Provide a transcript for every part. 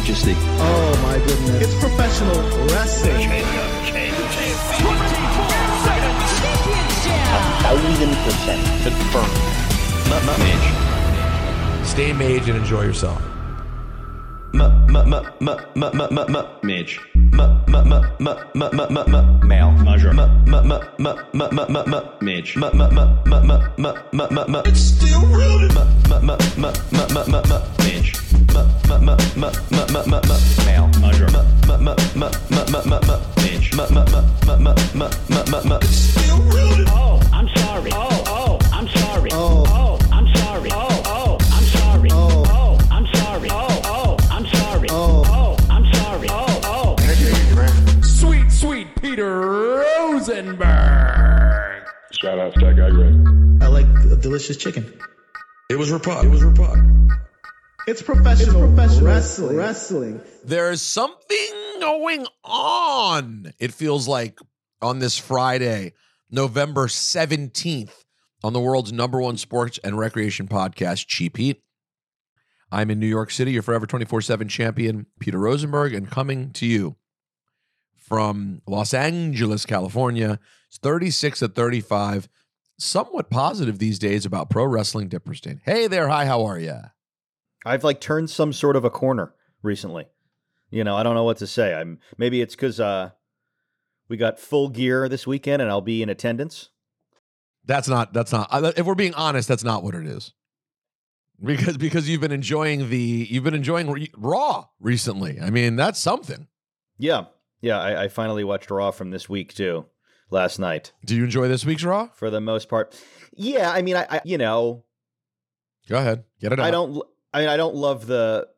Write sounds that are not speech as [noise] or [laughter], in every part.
The Oh my goodness. It's professional wrestling. thousand percent confirmed. Nut, nut, mage. Stay mage and enjoy yourself. Mage. Male. Mushroom. Mage. It's still rooted. Mage. Male. Mushroom. Mage. It's still rooted. Oh, I'm sorry. Oh, Rosenberg. Shout out Zach Agro. I like a delicious chicken. It was Rapod. It was Rapod. It's professional, professional wrestling. wrestling. There is something going on. It feels like on this Friday, November 17th, on the world's number one sports and recreation podcast, Cheap Heat. I'm in New York City, your forever 24 7 champion, Peter Rosenberg, and coming to you from Los Angeles, California. It's 36 at 35. Somewhat positive these days about pro wrestling Dipperstein. Hey there. Hi, how are you? I've like turned some sort of a corner recently. You know, I don't know what to say. I'm maybe it's because uh, we got full gear this weekend, and I'll be in attendance. That's not. That's not. If we're being honest, that's not what it is. Because because you've been enjoying the you've been enjoying Raw recently. I mean, that's something. Yeah, yeah. I, I finally watched Raw from this week too, last night Do you enjoy this week's Raw? for the most part. Yeah, I mean, I, I you know, Go ahead, get it out. I don't. I mean, I don't love the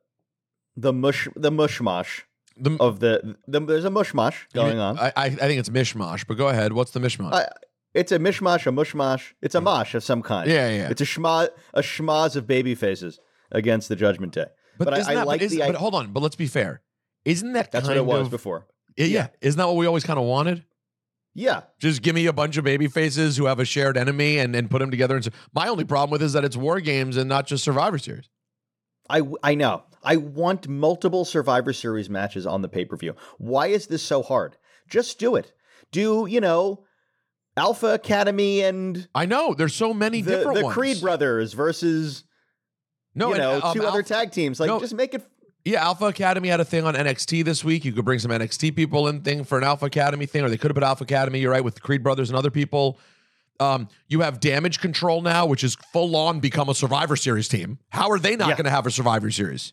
the mush the mushmash The, of the, the there's a mushmash going on. I, I think it's mishmash, but go ahead. What's the mishmash? I- it's a mishmash, a mushmash. It's a mm. mosh of some kind. Yeah, yeah. It's a schma a schmaz of baby faces against the Judgment Day. But, isn't I, I that, like but, is- the. but hold on. But let's be fair. Isn't that that's what it was of- before. Yeah, yeah. Isn't that what we always kind of wanted? Yeah, Just give me a bunch of baby faces who have a shared enemy and, and put them together. And so, my only problem with it is that it's war games and not just Survivor Series. I I know. I want multiple Survivor Series matches on the pay per view. Why is this so hard? Just do it. Do you know Alpha Academy and I know there's so many the, different the ones. Creed brothers versus no, you and, know um, two other Alpha- tag teams? Like no. just make it. Yeah, Alpha Academy had a thing on NXT this week. You could bring some NXT people in thing for an Alpha Academy thing, or they could have put Alpha Academy. You're right with the Creed brothers and other people. Um, you have Damage Control now, which is full on become a Survivor Series team. How are they not Yeah. going to have a Survivor Series?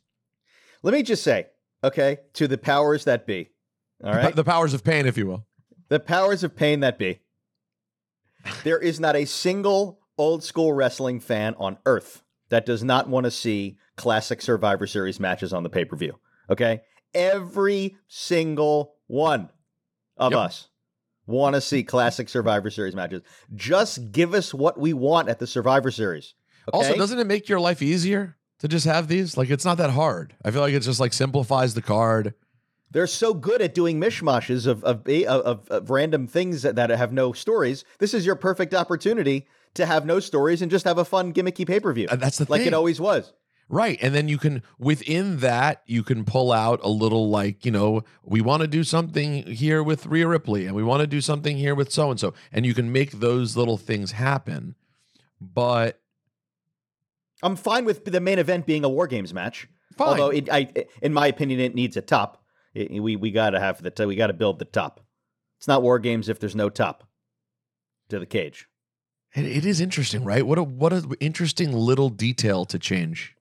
Let me just say, okay, to the powers that be, All right. The powers of pain, if you will. The powers of pain that be. [laughs] There is not a single old school wrestling fan on earth that does not want to see classic Survivor Series matches on the pay per view. Okay? Every single one of Yep. us want to see classic Survivor Series matches. Just give us what we want at the Survivor Series. Okay? Also, doesn't it make your life easier to just have these? Like, it's not that hard. I feel like it just like simplifies the card. They're so good at doing mishmashes of of eh, of, of random things that, that have no stories. This is your perfect opportunity to have no stories and just have a fun gimmicky pay per view. And that's the like thing. it always was. Right. And then you can, within that, you can pull out a little like, you know, we want to do something here with Rhea Ripley and we want to do something here with so and so. And you can make those little things happen. But I'm fine with the main event being a war games match. Fine. Although, it, I, in my opinion, it needs a top. It- we we got to have the t- we got to build the top. It's not war games if there's no top to the cage. it, it is interesting, right? What a what an interesting little detail to change.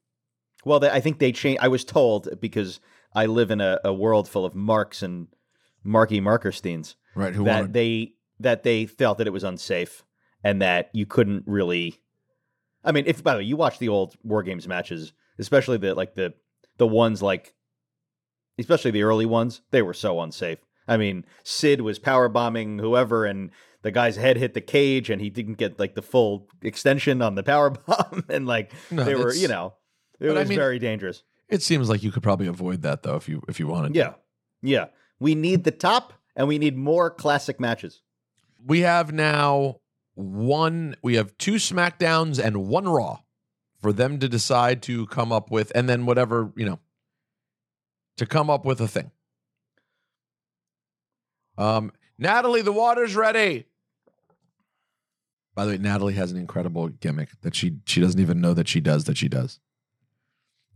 Well, they, I think they changed. I was told because I live in a, a world full of Marks and Marky Markersteins. Right. Who that wanted, they that they felt that it was unsafe and that you couldn't really I mean, if by the way, you watch the old war games matches, especially the like the the ones like especially the early ones, they were so unsafe. I mean, Sid was power bombing whoever and the guy's head hit the cage and he didn't get like the full extension on the power [laughs] bomb and like No, they were, you know, it but I was mean- very dangerous. it seems like you could probably avoid that though if you if you wanted. to. Yeah. Yeah. We need the top and we need more classic matches. We have now one we have two SmackDowns and one Raw for them to decide to come up with and then whatever, you know, to come up with a thing. Um Natalie, the water's ready. By the way, Natalie has an incredible gimmick that she she doesn't even know that she does that she does.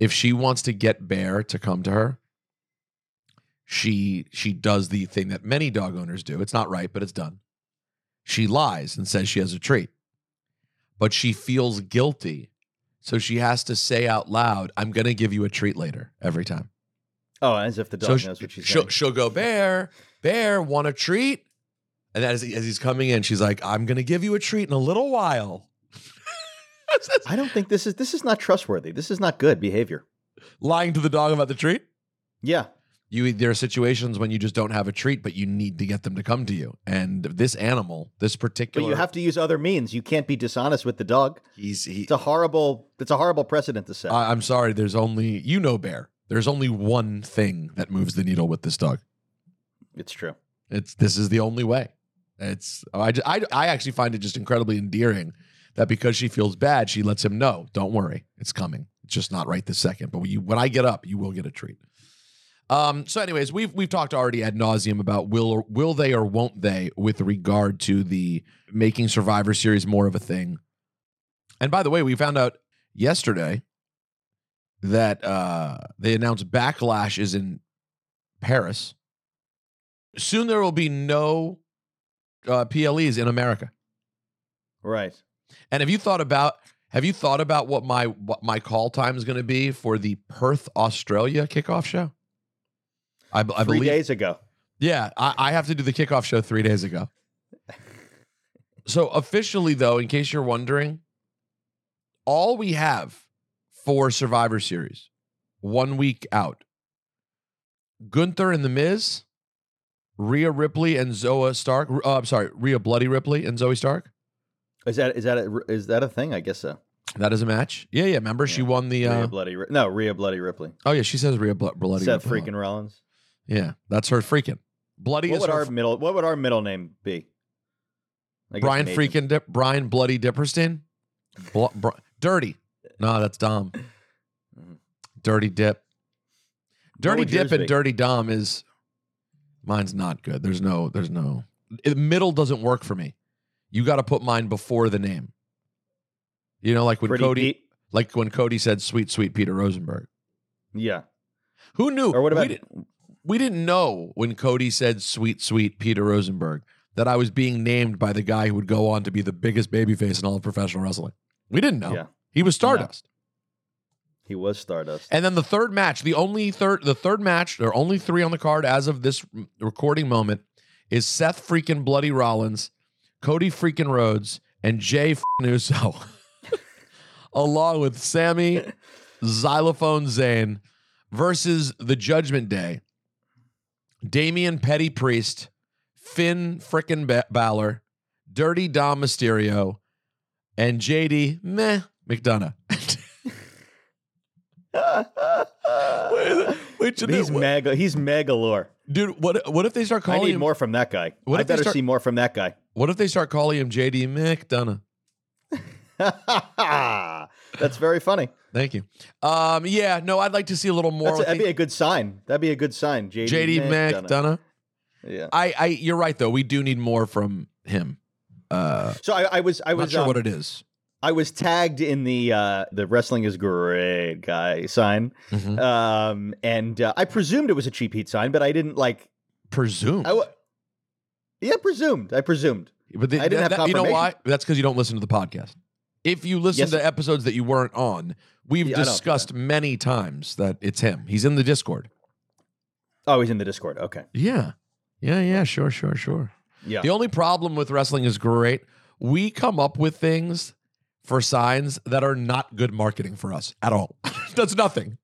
If she wants to get Bear to come to her, she she does the thing that many dog owners do. It's not right, but it's done. She lies and says she has a treat. But she feels guilty. So she has to say out loud, I'm going to give you a treat later every time. Oh, as if the dog So knows what she's she'll, saying. she'll go, Bear, Bear, want a treat? And as, he- as he's coming in, she's like, I'm going to give you a treat in a little while. I don't think this is this is not trustworthy. This is not good behavior. Lying to the dog about the treat? Yeah. You there are situations when you just don't have a treat, but you need to get them to come to you. And this animal, this particular, But you have to use other means. You can't be dishonest with the dog. he's he. It's a horrible it's a horrible precedent to set. I, I'm sorry. There's only you know, Bear. There's only one thing that moves the needle with this dog. it's true. It's this is the only way. It's I, I I actually find it just incredibly endearing that because she feels bad, she lets him know. Don't worry, it's coming. It's just not right this second. But when, you, when I get up, you will get a treat. Um. So, anyways, we've we've talked already ad nauseum about will or will they or won't they with regard to the making Survivor Series more of a thing. And by the way, we found out yesterday that uh, they announced Backlash is in Paris. Soon there will be no uh, PLEs in America. Right. And have you thought about have you thought about what my what my call time is going to be for the Perth, Australia kickoff show? I, I Three believe. days ago. Yeah, I, I have to do the kickoff show three days ago. So officially, though, in case you're wondering, all we have for Survivor Series, one week out, Gunther and the Miz, Rhea Ripley and Zoey Stark. Uh, I'm sorry, Rhea Bloody Ripley and Zoey Stark. Is that is that a, is that a thing? I guess so. That is a match. Yeah, yeah. Remember, she won the. Rhea Uh, Bloody No, Rhea Bloody Ripley. oh yeah, she says Rhea Blo- Bloody. Seth Ripley. freaking Rollins. Yeah, that's her freaking. Bloody What is would our middle what would our middle name be? Guess Brian freaking Dip, Brian Bloody Dipperstein, Bl- Br- Dirty. No, that's Dom. Dirty Dip. Dirty Dip and be? Dirty Dom is mine's not good. There's no, there's no it, middle doesn't work for me. You got to put mine before the name. You know, like when Pretty Cody, Pete? like when Cody said "sweet, sweet Peter Rosenberg." Yeah. Who knew? Or what about we, didn't, we didn't know when Cody said "sweet, sweet Peter Rosenberg" that I was being named by the guy who would go on to be the biggest babyface in all of professional wrestling. We didn't know. Yeah. He was Stardust. He was Stardust. And then the third match, the only third, the third match, there are only three on the card as of this recording moment, is Seth freaking Bloody Rollins, Cody freaking Rhodes, and Jay f***ing Uso, [laughs] along with Sammy Xylophone Zane versus the Judgment Day, Damian Petty Priest, Finn frickin' ba- Balor, Dirty Dom Mysterio, and JD Meh McDonagh. [laughs] Wait, he's mega. He's megalore. Dude, what what if they start calling? I need him more from that guy. What I if they better start- see more from that guy. What if they start calling him JD McDonagh? [laughs] That's very funny. Thank you. Um, yeah, no, I'd like to see a little more. With that'd be a good sign. That'd be a good sign. JD, JD McDonagh. McDonagh. Yeah. I, I, you're right though. We do need more from him. Uh, So I, I was, I was not sure um, what it is. I was tagged in the uh, the wrestling is great guy sign, Mhm. um, and uh, I presumed it was a cheap heat sign, but I didn't like. Presume, I yeah, presumed. I presumed. but the, I didn't that- have you know why? That's because you don't listen to the podcast. If you listen Yes. to episodes that you weren't on, we've Yeah, I don't do discussed many times that it's him. He's in the Discord. Oh, he's in the Discord. Okay. Yeah, yeah, yeah. Sure, sure, sure. Yeah. The only problem with wrestling is great. We come up with things for signs that are not good marketing for us at all. [laughs] That's nothing.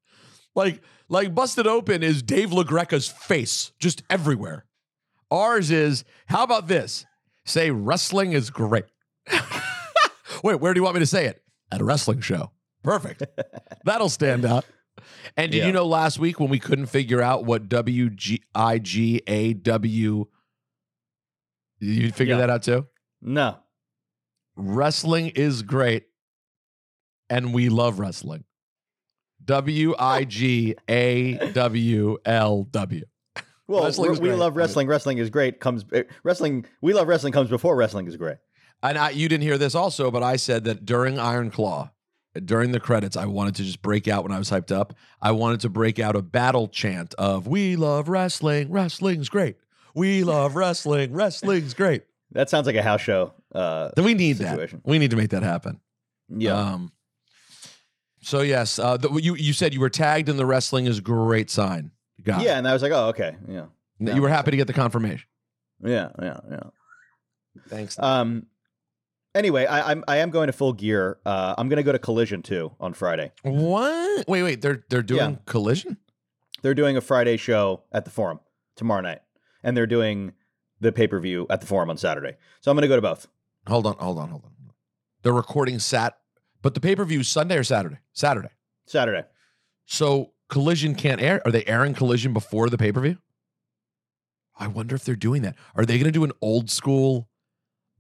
Like like busted open is Dave LaGreca's face just everywhere. Ours is how about this? Say wrestling is great. [laughs] Wait, where do you want me to say it? At a wrestling show. Perfect. [laughs] That'll stand out. And did Yeah. you know last week when we couldn't figure out what W G I G A W you figure Yeah. that out too? No. Wrestling is great, and we love wrestling. Oh. W I G A W L W. Well, we love wrestling. Wrestling is great. Comes eh, wrestling. We love wrestling. Comes before wrestling is great. And I, you didn't hear this also, but I said that during Iron Claw, during the credits, I wanted to just break out when I was hyped up. I wanted to break out a battle chant of "We love wrestling. Wrestling's great. We love wrestling. Wrestling's great." [laughs] That sounds like a house show. Uh, we need Situation. that. We need to make that happen. yeah. Um, so yes, uh, the, you you said you were tagged in the wrestling is great sign. Got it. yeah, and I was like, oh, okay. Yeah. You were happy to get the confirmation. Yeah. Yeah. Yeah. Thanks. Um. Anyway, I, I'm I am going to full gear. Uh, I'm going to go to Collision too on Friday. what? Wait, wait. They're they're doing Yeah. collision. They're doing a Friday show at the Forum tomorrow night, and they're doing the pay per view at the Forum on Saturday. So I'm going to go to both. Hold on, hold on, hold on. They're recording sat, but the pay per view Sunday or Saturday? Saturday. Saturday. So collision can't air. Are they airing collision before the pay per view? I wonder if they're doing that. Are they going to do an old school,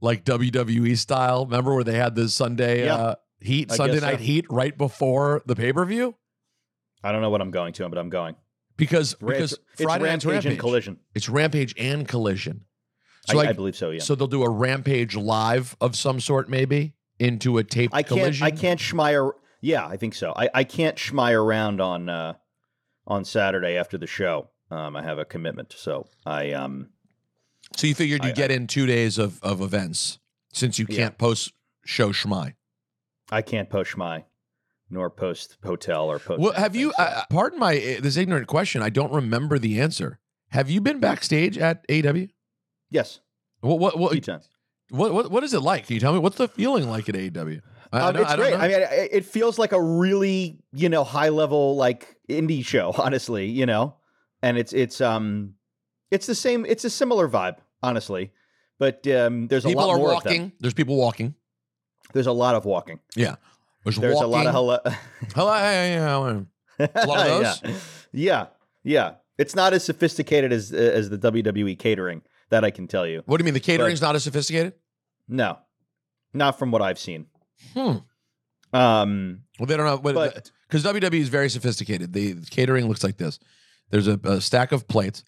like WWE style? Remember where they had the Sunday Yeah. uh, Heat, I Sunday guess so. Night Heat, right before the pay per view? I don't know what I'm going to, but I'm going. Because because it's, it's Friday night's Rampage and Collision. It's Rampage and Collision. I, So like, I believe so. Yeah. so they'll do a Rampage live of some sort, maybe into a tape. I can't. collision. I can't schmire. Yeah, I think so. I, I can't schmire around on uh, on Saturday after the show. Um, I have a commitment, so I um So you figured you I- would get in two days of, of events since you can't post show schmy. I can't post schmy, nor post hotel or post. Well, have you? Uh, pardon my uh, this ignorant question. I don't remember the answer. Have you been backstage at AEW? yes, What what what, what what what is it like? Can you tell me what's the feeling like at AEW? Um, it's I great. I mean, it, feels like a really you know high level like indie show, [laughs] honestly. You know, and it's it's um it's the same. It's a similar vibe, honestly. But um, there's a lot are more of them. walking. There's people walking. There's a lot of walking. There's, There's walking. a lot of hello. Hello, hey, hey, hello. A lot of [laughs] those? yeah. yeah, yeah. It's not as sophisticated as as the WWE catering. That I can tell you. What do you mean? The catering's not as sophisticated? No, not from what I've seen. Hmm. Um, Well, they don't know, But- because WWE is very sophisticated. The catering looks like this: there's a, a stack of plates,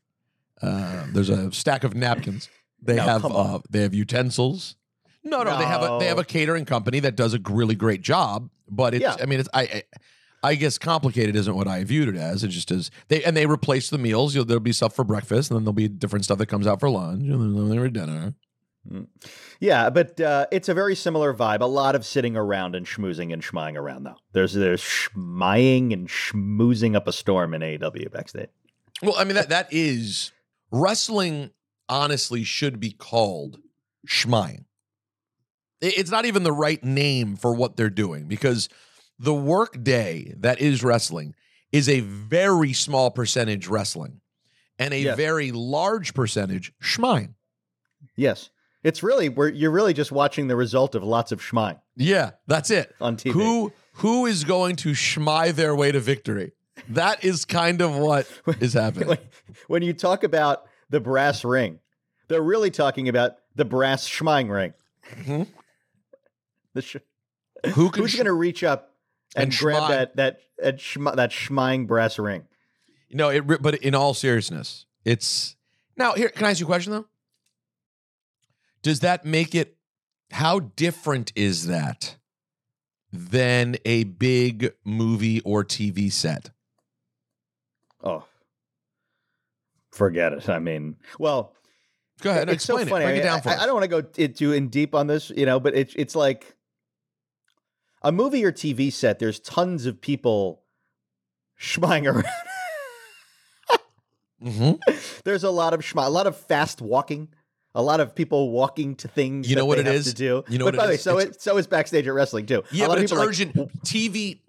uh, there's a stack of napkins. They No, have uh, they have utensils. No, no, they have a they have a catering company that does a really great job. But it's Yeah. I mean it's I. I I guess complicated isn't what I viewed it as. It just is. They and they replace the meals. You'll, there'll be stuff for breakfast, and then there'll be different stuff that comes out for lunch, and then there'll be dinner. Yeah, but uh, it's a very similar vibe. A lot of sitting around and schmoozing and schmying around, though. There's there's schmying and schmoozing up a storm in AEW backstage. Well, I mean that that is wrestling. Honestly, should be called schmying. It's not even the right name for what they're doing because the work day that is wrestling is a very small percentage wrestling and a Yes. very large percentage schmying. Yes, it's really where you're really just watching the result of lots of schmying Yeah, that's it. on TV. Who who is going to schmy their way to victory? That is kind of what [laughs] is happening. Like, when you talk about the brass ring, they're really talking about the brass schmying ring. Mhm. The sh- Who can who's going to reach up and, and grab that that that, schm- that schmying brass ring? No, it. re- But in all seriousness, it's now here. Can I ask you a question though? Does that make it? How different is that than a big movie or TV set? Oh, forget it. I mean, well, Go ahead, it's explain so funny. it. Break I, it down for I, us. I don't want to go too in deep on this, you know, but it's it's like a movie or TV set. There's tons of people schmying around. Mhm. [laughs] There's a lot of schma, a lot of fast walking, a lot of people walking to things. You know what they it to do. You know but what by it the way, is? so It's- it so is backstage at wrestling too. Yeah, a lot but of it's people are like, urgent. TV,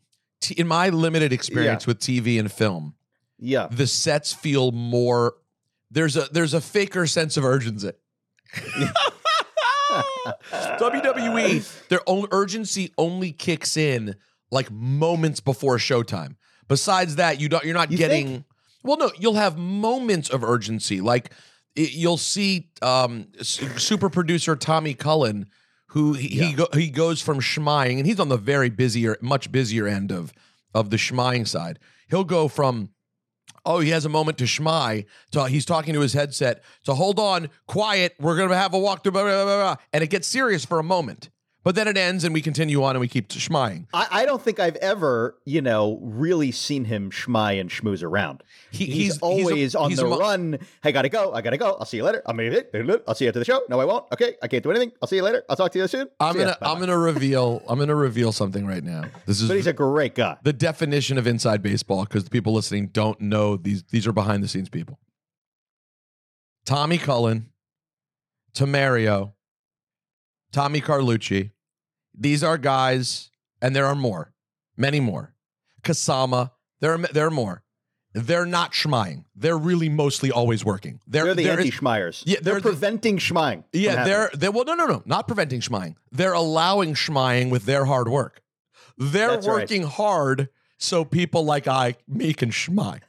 t- in my limited experience with TV and film, yeah, the sets feel more. There's a there's a faker sense of urgency. [laughs] WWE, their own urgency only kicks in like moments before showtime. Besides that, you don't. You're not You getting. think? Well, no, you'll have moments of urgency. Like it, you'll see um, super producer Tommy Cullen, who he he, go, he goes from schmying, and he's on the very busier, much busier end of of the schmying side. He'll go from oh, he has a moment to schmy. So he's talking to his headset. So hold on, quiet. We're gonna have a walkthrough, blah, blah, blah, blah. and it gets serious for a moment. But then it ends, and we continue on, and we keep schmying. I, I don't think I've ever, you know, really seen him schmy and schmooze around. He- he's, he's- he's a- always on he's the mo- run. I gotta go. I gotta go. I'll see you later. I'll meet you. I'll see you after the show. No, I won't. Okay, I can't do anything. I'll see you later. I'll talk to you soon. I'm See gonna I'm gonna reveal I'm gonna reveal something right now. This is But he's a great guy. the definition of inside baseball because the people listening don't know these these are behind the scenes people. Tommy Cullen, Tamario, Tommy Carlucci. These are guys, and there are more, many more. Kasama, there are there are more. They're not schmying. They're really mostly always working. They're, They're the anti-schmeyers. Yeah, they're, they're the- preventing schmying. yeah, they're they well, no, no, no, not preventing schmying. They're allowing schmying with their hard work. They're That's right. working hard so people like I, me, can schmy.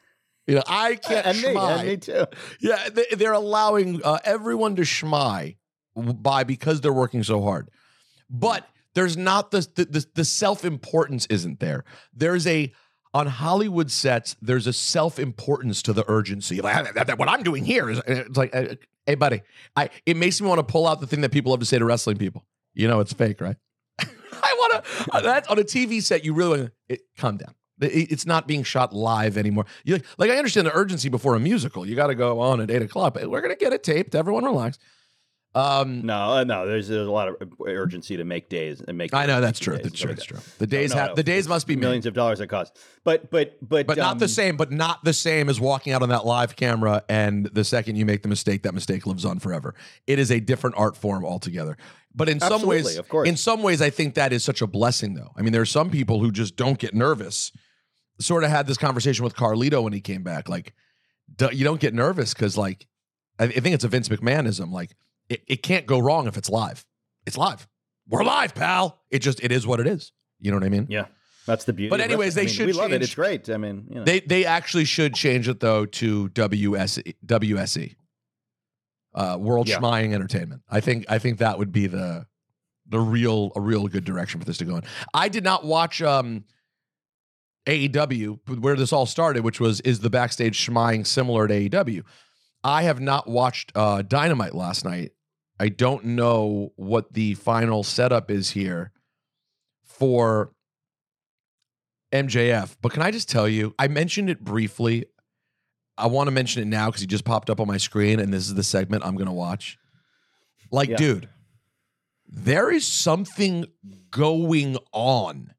You know, I can't and me, and me too. Yeah, they, they're allowing uh, everyone to schmy by because they're working so hard. But there's not the the, the, self importance isn't there. There's a on Hollywood sets. There's a self importance to the urgency. Like what I'm doing here is it's like, uh, hey, buddy, I it makes me want to pull out the thing that people love to say to wrestling people. You know, it's fake, right? [laughs] I want to. That's on a TV set. You really calm down. It- It's not being shot live anymore. You like I understand the urgency before a musical. You got to go on at eight o'clock. But we're gonna get it taped. Everyone relax. Um, No, uh, no. There's, there's a lot of urgency to make days and make. I know that's true. days That's true. That's true. The days No, no, have no. the days must be millions, millions of dollars it costs. But but but but not the um, same. But not the same as walking out on that live camera. And the second you make the mistake, that mistake lives on forever. It is a different art form altogether. But in some ways, of course. in some ways, I think that is such a blessing, though. I mean, there are some people who just don't get nervous. Sort of had this conversation with Carlito when he came back. Like, you don't get nervous because, like, I think it's a Vince McMahonism. Like, it, it can't go wrong if it's live. It's live. We're live, pal. It just it is what it is. You know what I mean? Yeah, that's the beauty. But anyways, they I mean, should We love it. It's great. I mean, you know. They they actually should change it though to WS WSE, uh, World Yeah. Schmying Entertainment. I think I think that would be the the real a real good direction for this to go in. I did not watch um, AEW where this all started, which was is the backstage schmying similar to AEW. I have not watched uh, Dynamite last night. I don't know what the final setup is here for MJF. But can I just tell you, I mentioned it briefly. I want to mention it now because he just popped up on my screen, and this is the segment I'm going to watch. Like, Yeah. dude, there is something going on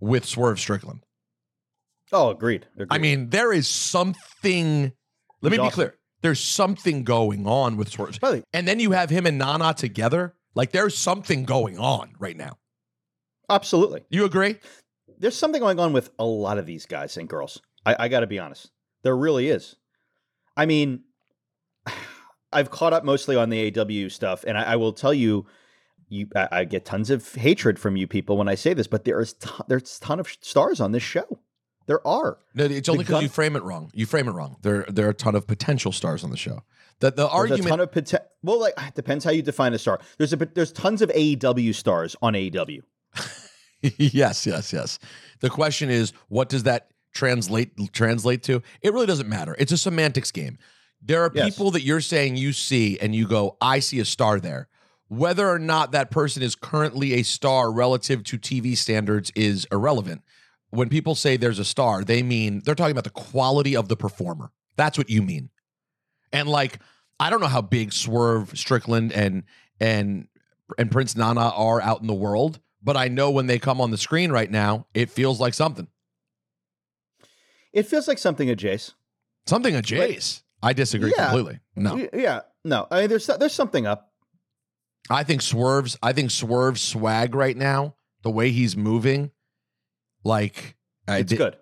with Swerve Strickland. Oh, agreed. agreed. I mean, there is something. Let me be awesome. clear. There's something going on with Swerve. And then you have him and Nana together. Like, there's something going on right now. absolutely. You agree? There's something going on with a lot of these guys and girls. I, I got to be honest. There really is. I mean, [sighs] I've caught up mostly on the AEW stuff, and I, I will tell you, you I, I get tons of hatred from you people when I say this, but there is there's a ton of stars on this show. There are. No, it's only because gun- you frame it wrong. You frame it wrong. There, there are a ton of potential stars on the show. That the There's argument. a ton of poten- well, like it depends how you define a star. There's a there's tons of AEW stars on AEW. [laughs] yes, yes, yes. The question is, what does that translate translate to? It really doesn't matter. It's a semantics game. There are Yes. people that you're saying you see, and you go, I see a star there. Whether or not that person is currently a star relative to TV standards is irrelevant. When people say there's a star, they mean they're talking about the quality of the performer. That's what you mean. And like, I don't know how big Swerve Strickland and and and Prince Nana are out in the world, but I know when they come on the screen right now, it feels like something. It feels like something of Jace. Something a Jace. I disagree Yeah. completely. No. Yeah, no. I mean, there's there's something up. I think Swerve's I think Swerve's swag right now, the way he's moving, like I It's did- good.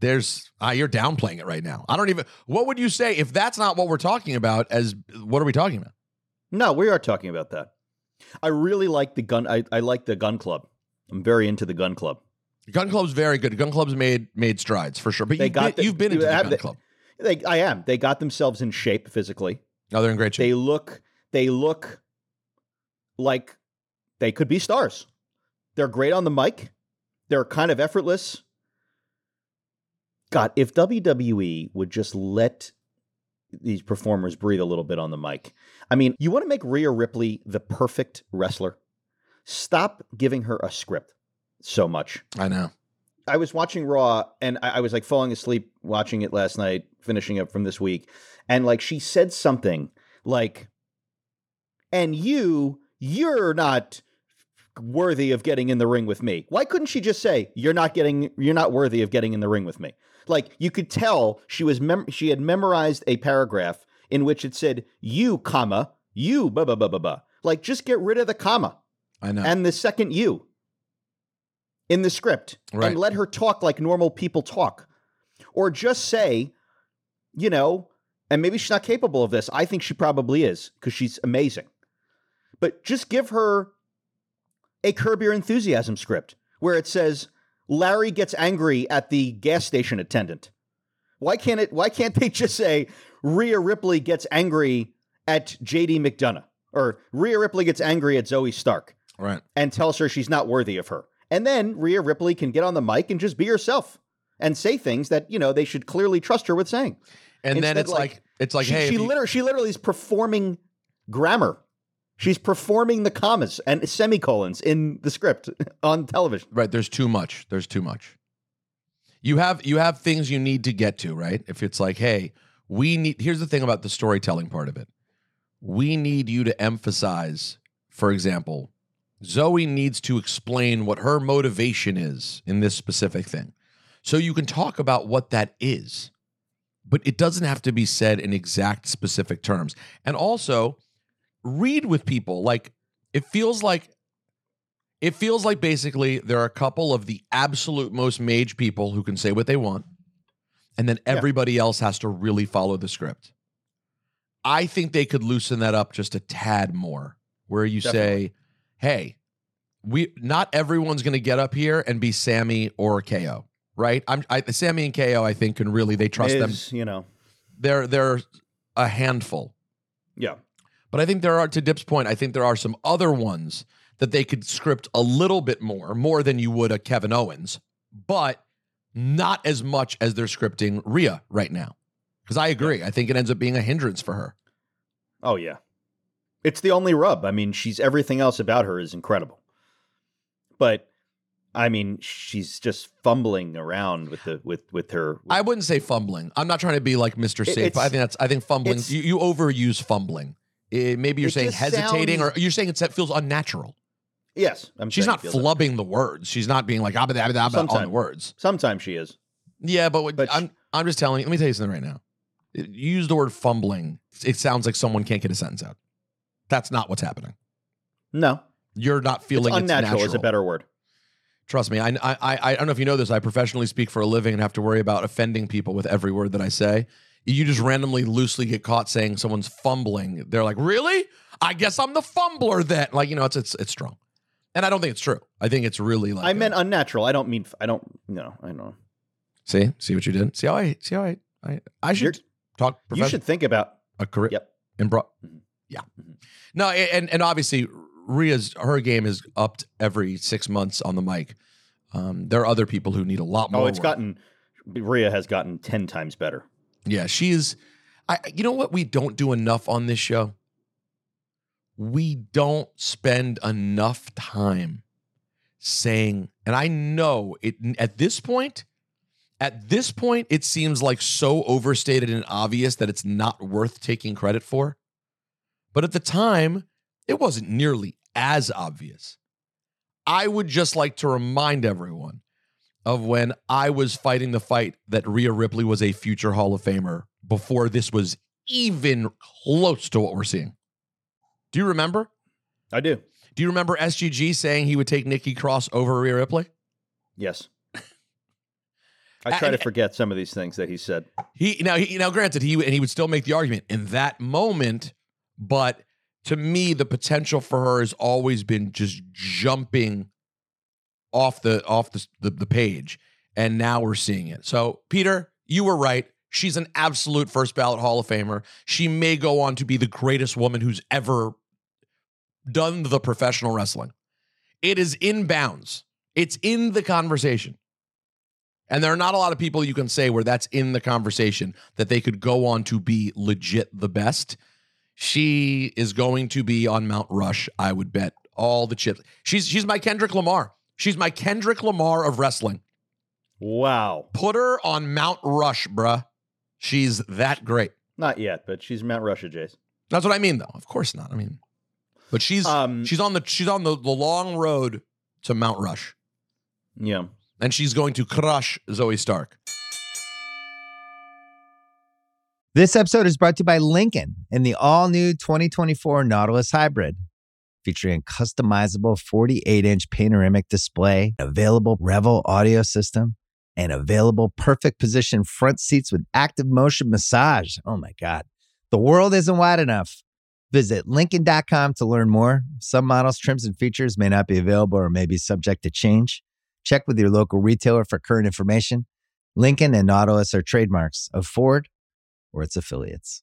There's uh, you're downplaying it right now. I don't even what would you say if that's not what we're talking about as what are we talking about? No, we are talking about that. I really like the gun. I, I like the gun club. I'm very into the gun club. Gun Club's very good. Gun Club's made made strides for sure. But They you've, got been, the- you've been into the Gun the- Club. They, I am. They got themselves in shape physically. Oh, they're in great shape. They look. They look like they could be stars. They're great on the mic. They're kind of effortless. God, if WWE would just let these performers breathe a little bit on the mic. I mean, you want to make Rhea Ripley the perfect wrestler? Stop giving her a script so much. I know. I was watching Raw and I, I was like falling asleep watching it last night, finishing up from this week. And like she said something like, and you, you're not worthy of getting in the ring with me. Why couldn't she just say, you're not getting, you're not worthy of getting in the ring with me? Like you could tell she was, mem- she had memorized a paragraph in which it said, you, comma, you, blah, blah, blah, blah, blah. Like just get rid of the comma I know. and the second you in the script Right. and let her talk like normal people talk. Or just say, you know, and maybe she's not capable of this. I think she probably is because she's amazing. But just give her a Curb Your Enthusiasm script where it says, Larry gets angry at the gas station attendant. Why can't it? Why can't they just say Rhea Ripley gets angry at JD McDonagh or Rhea Ripley gets angry at Zoey Stark? right. and tells her she's not worthy of her. And then Rhea Ripley can get on the mic and just be herself and say things that, you know, they should clearly trust her with saying. And then it's like, it's like she, hey, she you- literally she literally is performing grammar. She's performing the commas and semicolons in the script [laughs] on television. right there's too much. There's too much. You have you have things you need to get to right? If it's like hey we need here's the thing about the storytelling part of it. We need you to emphasize for example zoe needs to explain what her motivation is in this specific thing. So you can talk about what that is but it doesn't have to be said in exact specific terms. And also read with people like it feels like it feels like basically there are a couple of the absolute most mage people who can say what they want, and then everybody else has to really follow the script. I think they could loosen that up just a tad more, where you Definitely. say, "Hey, we not everyone's going to get up here and be Sammy or KO, right? I'm I, Sammy and KO. I think can really they trust them. You know, They're they're a handful, yeah. But I think there are, to Dip's point, I think there are some other ones that they could script a little bit more, more than you would a Kevin Owens, but not as much as they're scripting Rhea right now. Because I agree. I think it ends up being a hindrance for her. Oh yeah. It's the only rub. I mean, she's everything else about her is incredible. But I mean, she's just fumbling around with the with with her I wouldn't say fumbling. I'm not trying to be like Mr. Safe. I think that's I think fumbling you, you overuse fumbling. Eh, maybe you're It saying hesitating, sounds- or you're saying it's, it feels unnatural. Yes, I'm She's not it flubbing the words. She's not being like abba abba abba on the words. Sometimes she is. Yeah, but, what, But I'm I'm just telling you. Let me tell you something right now. You use the word fumbling. It sounds like someone can't get a sentence out. That's not what's happening. No, You're not it's feeling it's unnatural is a better word. Trust me. I, I I I don't know if you know this. I professionally speak for a living and have to worry about offending people with every word that I say. You just randomly loosely get caught saying someone's fumbling. They're like, "Really? I guess I'm the fumbler then." Like you know, it's it's it's strong, and I don't think it's true. I think it's really like I a- meant unnatural. I don't mean. I don't. No, I know. see see what you did. See how I see how I I, I should You're- talk. You should think about. a career. Yep. In bro- Mhm. yeah. Mhm. No, and and obviously Rhea's her game is upped every six months on the mic. Um, there are other people who need a lot more. Oh, it's work. gotten. Rhea has gotten ten times better. Yeah, she's. I. You know what we don't do enough on this show. We don't spend enough time saying, and I know it at this point. At this point, it seems like so overstated and obvious that it's not worth taking credit for. But at the time, it wasn't nearly as obvious. I would just like to remind everyone of when I was fighting the fight that Rhea Ripley was a future Hall of Famer before this was even close to what we're seeing. Do you remember? I do. Do you remember SGG saying he would take Nikki Cross over Rhea Ripley? Yes. [laughs] I try And- to forget some of these things that he said. He now he now granted he and he would still make the argument in that moment, but to me the potential for her has always been just jumping off the off the the, the page, and now we're seeing it. So Peter, you were right. She's an absolute first ballot Hall of Famer. She may go on to be the greatest woman who's ever done the professional wrestling. It is in bounds. It's in the conversation. And there are not a lot of people you can say where that's in the conversation that they could go on to be legit the best. She is going to be on Mount Rush, I would bet all the chips. She's she's my Kendrick Lamar. She's my Kendrick Lamar of wrestling. Wow. Put her on Mount Rush, bruh. She's that great. Not yet, but she's Mount Russia, Jace. That's what I mean, though. Of course not. I mean, but she's Um, she's on the she's on the, the long road to Mount Rush, Yeah. and she's going to crush Zoey Stark. This episode is brought to you by Lincoln and the all new 2024 Nautilus Hybrid. Featuring customizable 48 inch panoramic display, available Revel audio system, and available perfect position front seats with active motion massage. Oh my God. The world isn't wide enough. Visit Lincoln.com to learn more. Some models, trims, and features may not be available or may be subject to change. Check with your local retailer for current information. Lincoln and Nautilus are trademarks of Ford or its affiliates.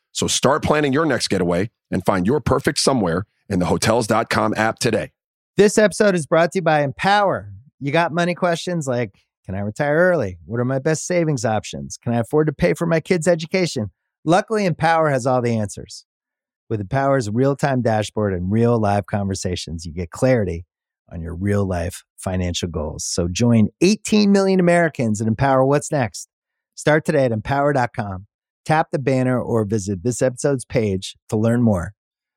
So start planning your next getaway and find your perfect somewhere in the Hotels.com app today. This episode is brought to you by Empower. You got money questions like Can I retire early? What are my best savings options? Can I afford to pay for my kids' education? Luckily, Empower has all the answers. With Empower's real time dashboard and real live conversations, you get clarity on your real life financial goals. So join 18 million Americans and empower what's next. Start today at empower.com. Tap the banner or visit this episode's page to learn more.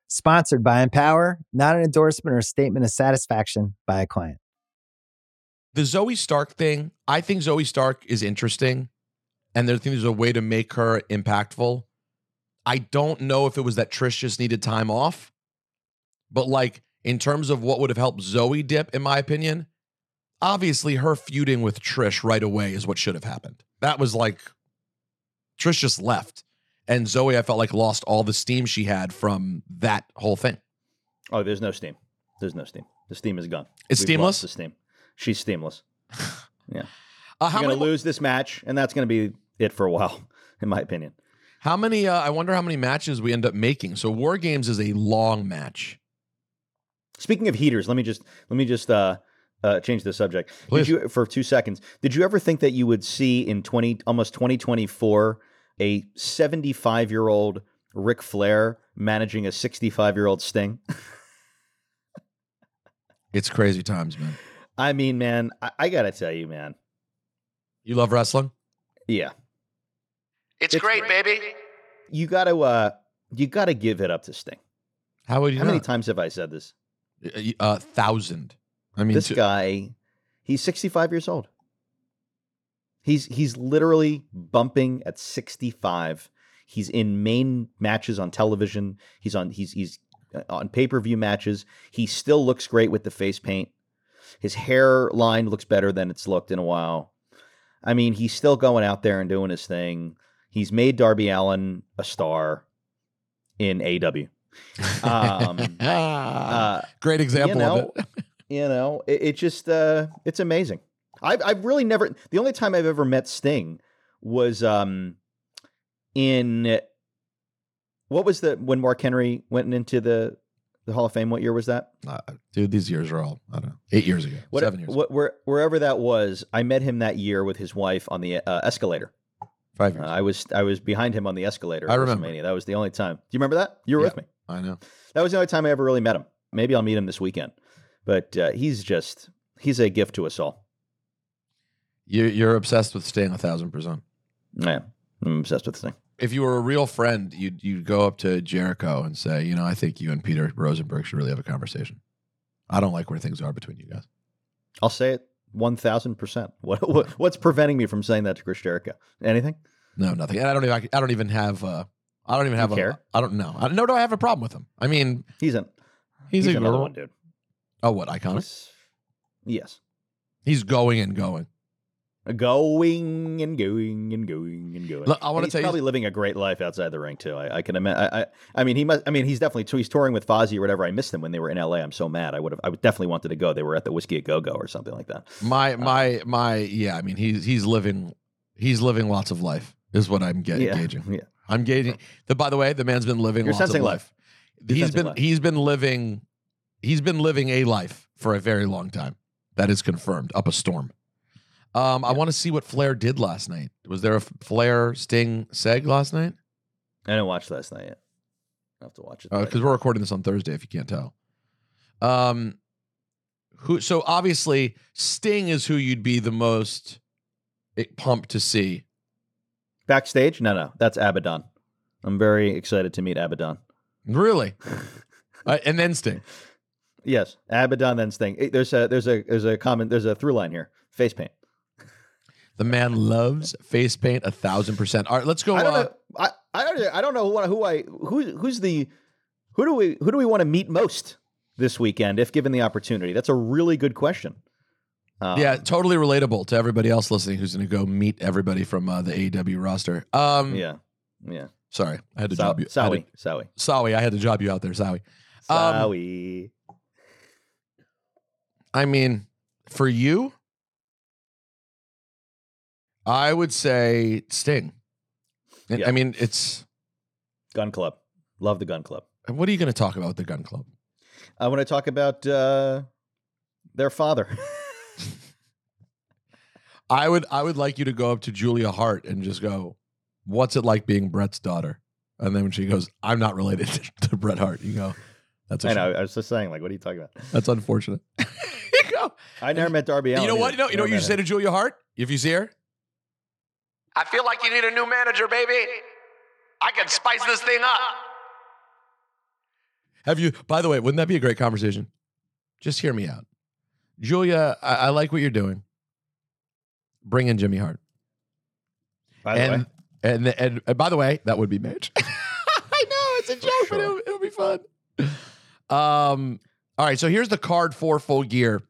Sponsored by Empower, not an endorsement or statement of satisfaction by a client. the Zoey Stark thing, I think Zoey Stark is interesting, and there there's a way to make her impactful. I don't know if it was that Trish just needed time off, but like in terms of what would have helped Zoe dip, in my opinion, obviously her feuding with Trish right away is what should have happened. That was like Trish just left, and Zoe I felt like lost all the steam she had from that whole thing. Oh, there's no steam. There's no steam. The steam is gone. It's We've steamless? The steam. She's steamless. [laughs] Yeah. Uh, how You're going to lose this match, and that's going to be it for a while, [laughs] in my opinion. How many? Uh, I wonder how many matches we end up making. So War Games is a long match. Speaking of heaters, let me just let me just uh, uh, change the subject. Please. Did you for two seconds? Did you ever think that you would see in twenty almost twenty twenty four a seventy five year old Ric Flair managing a sixty five year old Sting? [laughs] It's crazy times, man. I mean, man, I, I gotta tell you, man. You love wrestling? Yeah, It's, great, baby. you gotta uh, you gotta give it up to Sting. How would you How many times have I said this? A uh, thousand. I mean, this to- guy, he's 65 years old. He's he's literally bumping at 65. He's in main matches on television. He's on he's he's uh, on pay-per-view matches. He still looks great with the face paint. His hairline looks better than it's looked in a while. I mean, he's still going out there and doing his thing. He's made Darby Allin a star in AEW. [laughs] Um, [laughs] uh, Great example you know, of it. You know, it, it just uh, it's amazing. I've I've really never. The only time I've ever met Sting was um in what was the when Mark Henry went into the the Hall of Fame. What year was that? Uh, dude, these years are all, I don't know, eight years ago, What, seven years ago, what, where, wherever that was, I met him that year with his wife on the uh, escalator. five Uh, years. I was I was behind him on the escalator. I remember. WrestleMania. That was the only time. Do you remember that? You were Yeah. with me. I know. That was the only time I ever really met him. Maybe I'll meet him this weekend. But uh, he's just he's a gift to us all. You're, you're obsessed with Sting a thousand percent. Yeah, I'm obsessed with thing. If you were a real friend, you'd you'd go up to Jericho and say, you know, I think you and Peter Rosenberg should really have a conversation. I don't like where things are between you guys. I'll say it one thousand percent. [laughs] What what- what's preventing me from saying that to Chris Jericho? Anything? No, nothing. And I don't even. I don't even have. Uh, I don't even have. You a, care? I don't know. I, nor do I have a problem with him. I mean, He's an he's, he's a another one, dude. Oh, what iconic? He's- yes, He's going and going. Uh, going and going and going and going. Look, I And he's tell you- probably living a great life outside the ring too. I, I can imagine. I, I, I mean, he must. I mean, he's definitely. He's touring with Fozzy or whatever. I missed them when they were in L.A. I'm so mad. I would have. I would definitely wanted to go. They were at the Whisky a Go Go or something like that. My uh, my my. Yeah, I mean, he's he's living. He's living lots of life. Is what I'm getting. Yeah, Gauging. yeah. I'm gauging. The, by the way, the man's been living You're lots of sensing life. You're He's been life. he's been living. He's been living a life for a very long time. That is confirmed. Up a storm. Um, I want to see what Flair did last night. Was there a Flair Sting seg last night? I didn't watch last night yet. I have to watch it. because. Uh, we're recording this on Thursday. If you can't tell, um, who? So obviously, Sting is who you'd be the most eh, pumped to see. Backstage? No, no, that's Abaddon. I'm very excited to meet Abaddon. Really, [laughs] uh, and then Sting. Yes, Abaddon then Sting. Eh, There's a there's a there's a common there's a through line here. Face paint. The man loves face paint a thousand percent. All right, let's go. I don't uh, know. I, I don't I don't know who, who I who who's the who do we who do we want to meet most this weekend if given the opportunity? That's a really good question. Um, yeah, totally relatable to everybody else listening who's going to go meet everybody from uh, the AEW roster. Um, yeah, yeah. Sorry, I had to Sow- job you. I had Sowie, to- Sowie, Sowie, I had to job you out there, Sowie. Um, Sowie. I mean, for you, I would say Sting. Yeah. I mean, it's Gunn Club. Love the Gunn Club. what are you going to talk about with the Gunn Club? I want to talk about uh, their father. [laughs] I would, I would like you to go up to Julia Hart and just go, "What's it like being Bret's daughter?" And then when she goes, "I'm not related to, [laughs] to Bret Hart," you go, "That's a I know. I was just saying, like, what are you talking about? [laughs] That's unfortunate." [laughs] I never met Darby Allin. You know what? You know, you know what you Never say to Julia Hart if you see her. I feel like you need a new manager, baby. I can spice this thing up. Have you? By the way, wouldn't that be a great conversation? Just hear me out, Julia. I, I like what you're doing. Bring in Jimmy Hart. By the and, way, and and and by the way, that would be Mitch. [laughs] I know it's a joke, but it'll, it'll be fun. Um. All right. So here's the card for full gear.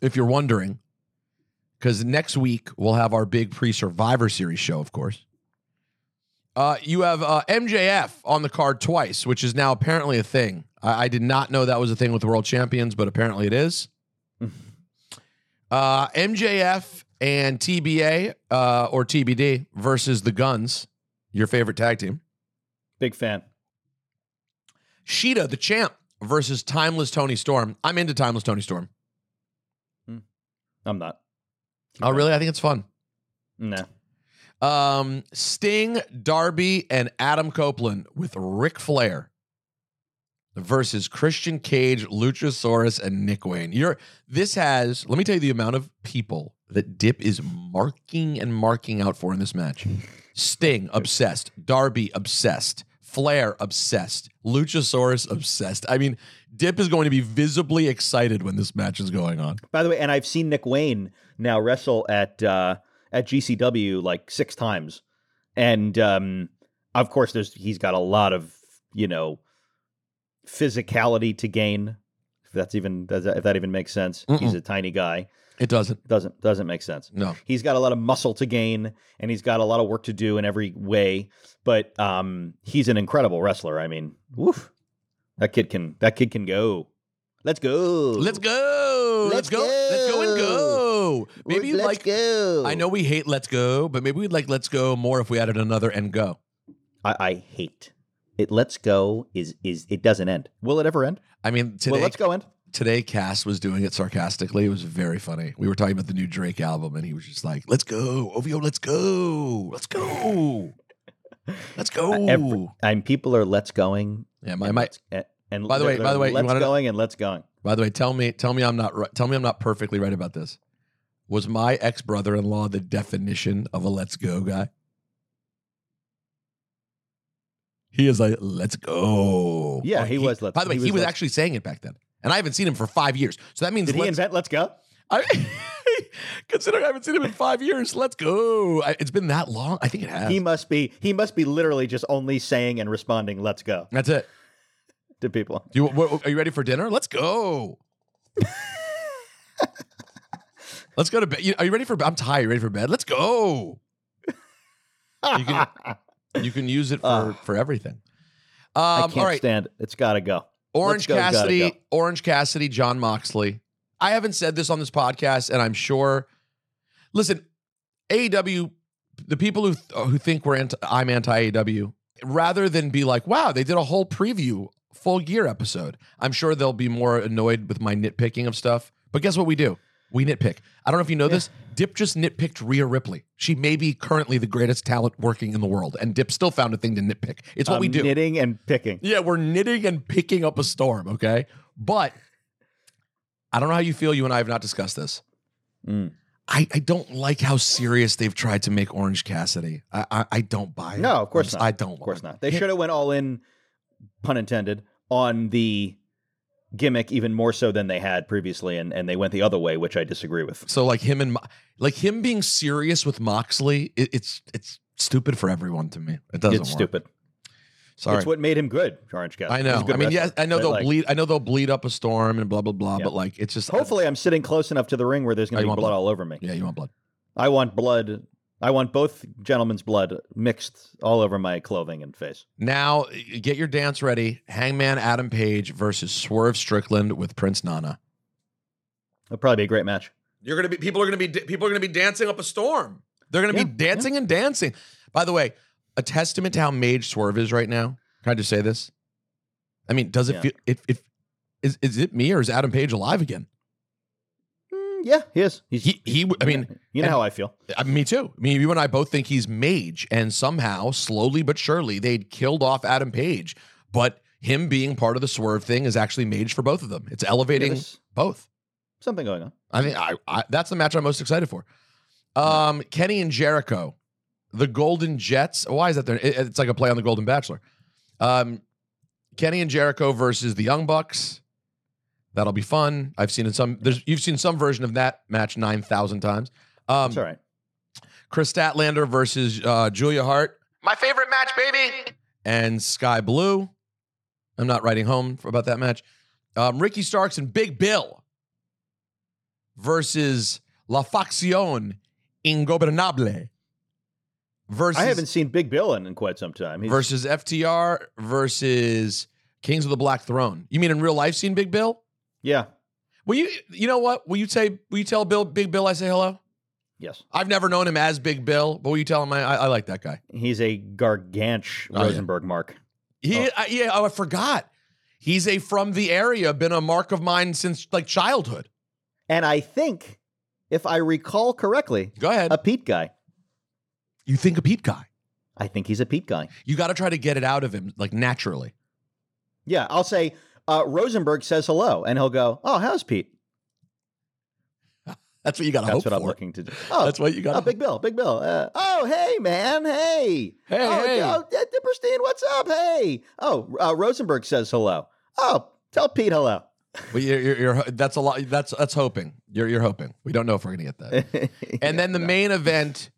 If you're wondering, because next week we'll have our big pre-Survivor Series show, of course. Uh, you have uh, MJF on the card twice, which is now apparently a thing. I, I did not know that was a thing with world champions, but apparently it is. [laughs] uh, MJF and TBA uh, or TBD versus the Gunns, your favorite tag team. big fan. Shida, the champ, versus Timeless Toni Storm. I'm into Timeless Toni Storm. I'm not. Oh, really? I think it's fun. Nah. Um, Sting, Darby, and Adam Copeland with Ric Flair versus Christian Cage, Luchasaurus, and Nick Wayne. You're this has. Let me tell you the amount of people that Dip is marking and marking out for in this match. [laughs] Sting obsessed, Darby obsessed, Flair obsessed, Luchasaurus obsessed. I mean, Dip is going to be visibly excited when this match is going on. By the way, and I've seen Nick Wayne now wrestle at uh, at GCW like six times, and um, of course, there's he's got a lot of you know physicality to gain. If that's even that, if that even makes sense. He's Mm-mm. a tiny guy. It doesn't. Doesn't doesn't make sense. No. He's got a lot of muscle to gain, and he's got a lot of work to do in every way. But um, he's an incredible wrestler. I mean, woof, that kid can that kid can go. Let's go. Let's go. Let's, go. Let's go and go. Maybe Let's like go. I know we hate let's go, but maybe we'd like let's go more if we added another and go. I, I hate it. Let's go is is it doesn't end. Will it ever end? I mean, today Well, let's go end. Today Cass was doing it sarcastically. It was very funny. We were talking about the new Drake album, and he was just like, "Let's go, OVO, let's go, let's go, let's go." Every, and people are let's going. yeah, my and my. let's- and, and By the way- by the way, let's going and let's going. By the way, tell me, tell me, I'm not right. Tell me, I'm not perfectly right about this. Was my ex brother in law the definition of a let's go guy? He is like, let's go. Yeah, he was let's- By the way, he he was was, actually saying it back then, and I haven't seen him for five years. So that means Did he let's- invent let's go? I, [laughs] considering I haven't seen him in five years, let's go. I, it's been that long. I think it has. He must be he must be literally just only saying and responding let's go That's it. to people. Do you, what, are you ready for dinner? Let's go. [laughs] Let's go to bed. Are you ready for? Bed? I'm tired. You ready for bed? Let's go. You can [laughs] you can use it for Ah. for everything. I Um, can't all right, stand it. It's got to go. Orange go, Cassidy, go. Orange Cassidy, Jon Moxley. I haven't said this on this podcast, and I'm sure. Listen, AEW, the people who who think we're anti, I'm anti AEW, rather than be like, "Wow, they did a whole preview full gear episode," I'm sure they'll be more annoyed with my nitpicking of stuff. But guess what we do? We nitpick. I don't know if you know this. Dip just nitpicked Rhea Ripley. She may be currently the greatest talent working in the world, and Dip still found a thing to nitpick. It's what I'm we do. Knitting and picking. Yeah, we're knitting and picking up a storm, okay? But I don't know how you feel. You and I have not discussed this. Mm. I, I don't like how serious they've tried to make Orange Cassidy. I I, I don't buy it. No, of course I'm- not. I don't. Of course not. They should have went all in, pun intended, on the gimmick even more so than they had previously, and, and they went the other way, which I disagree with. So like him and Mo- like him being serious with Moxley, it, it's it's stupid for everyone to me. It doesn't it's work. stupid. Sorry. It's what made him good, Orange Cassidy. I know. I mean, yes, I know they'll like, bleed. I know they'll bleed up a storm and blah blah blah. Yeah. But like, it's just Hopefully, I'm sitting close enough to the ring where there's Oh, going to you be blood blood. all over me. yeah, you want blood. I want blood. I want both gentlemen's blood mixed all over my clothing and face. Now, get your dance ready. Hangman Adam Page versus Swerve Strickland with Prince Nana. It'll probably be a great match. You're gonna be people are gonna be people are gonna be dancing up a storm. They're gonna Yeah, be dancing and dancing. By the way, a testament to how mage Swerve is right now. Can I just say this? I mean, does it Yeah. feel if if is is it me or is Adam Page alive again? Yeah, he is. He's, He he. I mean, you know how I feel. I me too. I mean, you and I both think he's mage, and somehow, slowly but surely, they'd killed off Adam Page. But him being part of the swerve thing is actually mage for both of them. It's elevating There's both. something going on. I mean, I, I that's the match I'm most excited for. Um, Kenny and Jericho, the Golden Jets. Why is that there? It- it's like a play on the Golden Bachelor. Um, Kenny and Jericho versus the Young Bucks. That'll be fun. I've seen it some. There's you've seen some version of that match nine thousand times. Um, It's all right. Kris Statlander versus uh, Julia Hart My favorite match, baby. and Skye Blue. I'm not writing home about that match. Um, Ricky Starks and Big Bill versus La Facción Ingobernable versus I haven't seen Big Bill in, in quite some time. He's, versus FTR versus Kings of the Black Throne. You mean in real life seen Big Bill? Yeah, Will you you know what? Will you say will you tell Bill Big Bill I say hello? yes, I've never known him as Big Bill, but will you tell him I, I, I like that guy? he's a garganch Oh, yeah. Rosenberg mark. He, oh. I, yeah, oh, I forgot. He's a from the area, been a mark of mine since like childhood. And I think, if I recall correctly, Go ahead. a Pete guy. you think a Pete guy. I think he's a Pete guy. You got to try to get it out of him like naturally. Yeah, I'll say uh, Rosenberg says hello, and he'll go, "Oh, how's Pete?" [laughs] That's what you got to That's what for. I'm looking to do. [laughs] Oh, That's what you got. Oh, Big Bill, Big Bill. Uh, oh, hey, man. Hey. Hey, oh, hey. Oh, Dipperstein, what's up? Hey. Oh, uh, Rosenberg says hello. Oh, tell Pete hello. Well, you're, you're, you're, that's a lot. That's that's hoping. You're you're hoping. We don't know if we're gonna get that. [laughs] And then the main event,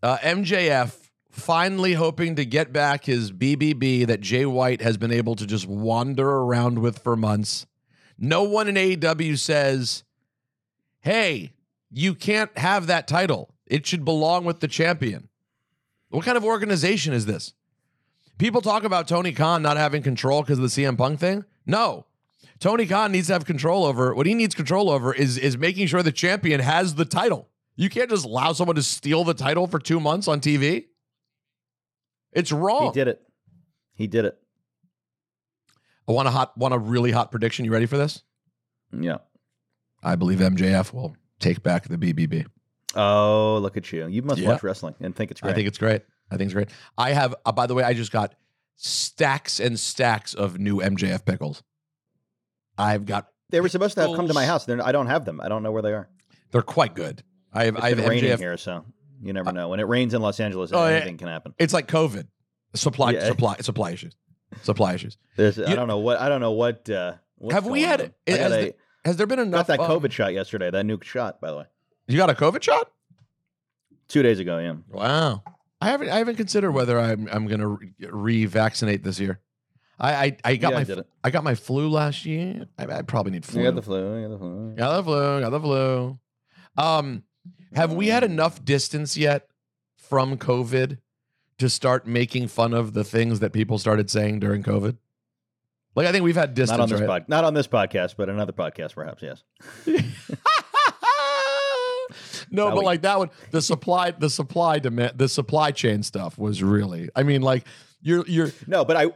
uh, MJF finally hoping to get back his BBB that Jay White has been able to just wander around with for months. No one in AEW says, "Hey, you can't have that title. It should belong with the champion." What kind of organization is this? People talk about Tony Khan not having control because of the CM Punk thing. No. Tony Khan needs to have control over what he needs control over is is making sure the champion has the title. You can't just allow someone to steal the title for two months on TV. It's wrong. He did it. He did it. I want a hot, want a really hot prediction. You ready for this? Yeah. I believe MJF will take back the BBB. Oh, look at you. You must Yeah. watch wrestling and think it's great. I think it's great. I think it's great. I have, uh, by the way, I just got stacks and stacks of new MJF pickles. I've got. they were supposed to have come to my house. They're, I don't have them. I don't know where they are. They're quite good. I have. It's I have been raining MJF. here, so you never know. When it rains in Los Angeles, Oh, yeah. anything can happen. It's like COVID. Supply, Yeah. supply, supply issues. Supply issues. There's, I don't know what. I don't know what. Uh, Have we had? I got, Has, a, there, has there been got enough? that um, COVID shot yesterday. That nuke shot, by the way, You got a COVID shot? two days ago. Yeah. Wow. I haven't. I haven't considered whether I'm. I'm going to re-vaccinate this year. I. I, I got Yeah, my. it. I got my flu last year. I, I probably need flu. You got the flu. You got the flu. Got the flu. Got the flu. Um, have we had hmm. enough distance yet from COVID to start making fun of the things that people started saying during COVID? Like I think we've had distance. Not on this right? pod, not on this podcast, but another podcast, perhaps. Yes. [laughs] no, but we- like that one, the supply, the supply demand, the supply chain stuff was really. I mean, like you're you're. No, but I.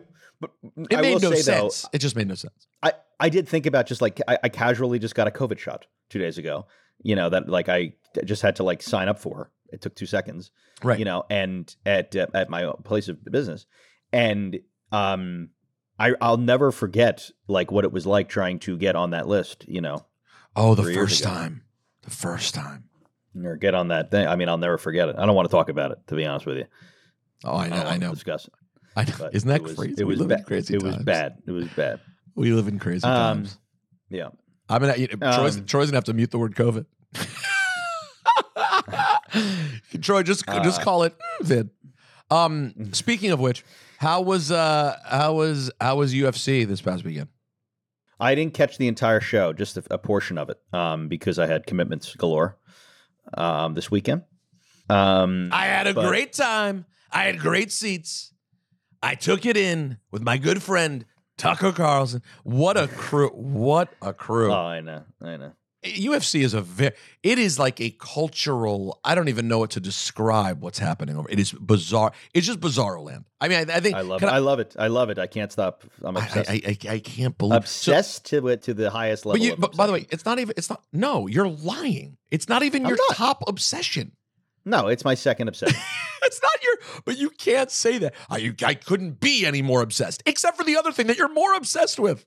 But It I made will no say sense. though, it just made no sense. I, I did think about just like I, I casually just got a COVID shot two days ago. You know that like I just had to like sign up for. It took two seconds, Right. You know, and at uh, at my place of business, and um, I I'll never forget like what it was like trying to get on that list. You know, Oh, the first time, the first time. or get on that thing. I mean, I'll never forget it. I don't want to talk about it to be honest with you. Oh, I know, don't I know. Discuss it. I know. But Isn't that it was, crazy? It was bad. crazy It was bad. It was bad. We live in crazy Um, times. Yeah. I'm gonna. You know, Troy's, um, Troy's gonna have to mute the word COVID. [laughs] Troy, just just Uh, call it mm, vid. Um, speaking of which, how was uh how was how was UFC this past weekend? I didn't catch the entire show, just a, a portion of it, um, because I had commitments galore um, this weekend. Um, I had a but- great time. I had great seats. I took it in with my good friend Tucker Carlson. What a crew! What a crew! Oh, I know, I know. UFC is a very it is like a cultural I don't even know what to describe what's happening over it is bizarre it's just bizarre land I mean I, I think I love it. I, love it. I love it. I can't stop. I'm obsessed. I, I, I can't believe obsessed to it to the highest level. but you but by the way it's not even it's not no you're lying it's not even I'm your not. top obsession no, it's my second obsession. [laughs] it's not your but you can't say that I, I couldn't be any more obsessed except for the other thing that you're more obsessed with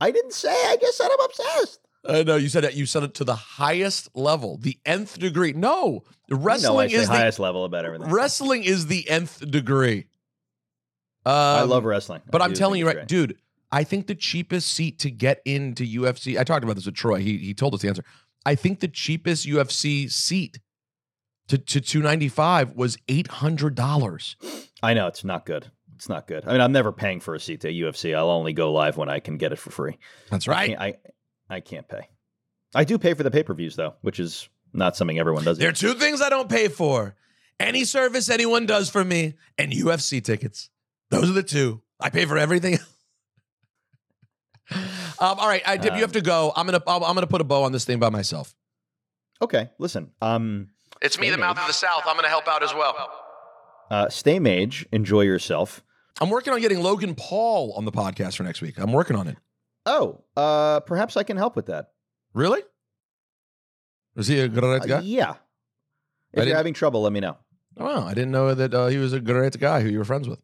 I didn't say. I just said I'm obsessed. uh, no you said it you said it to the highest level the nth degree no You know, I wrestling is the highest level about everything. Wrestling is the nth degree. Um, I love wrestling. But I I'm telling you, right, great. dude. I think the cheapest seat to get into UFC. I talked about this with Troy. He he told us the answer. I think the cheapest UFC seat to to 295 was eight hundred dollars. I know it's not good. It's not good. I mean, I'm never paying for a seat to UFC. I'll only go live when I can get it for free. That's I right. can't, I, I can't pay. I do pay for the pay per views though, which is not something everyone does. There are two things I don't pay for: any service anyone does for me, and UFC tickets. Those are the two. I pay for everything. [laughs] um, all right, I dip. you have to go. I'm gonna I'm gonna put a bow on this thing by myself. Okay, listen. Um, It's me, the mouth of the South. I'm going to help out as well. uh, stay mage, enjoy yourself. I'm working on getting Logan Paul on the podcast for next week. I'm working on it. Oh, uh, perhaps I can help with that. Really? Is he a great Uh, guy? yeah. If you're having trouble, let me know. Oh, I didn't know that uh, he was a great guy who you were friends with.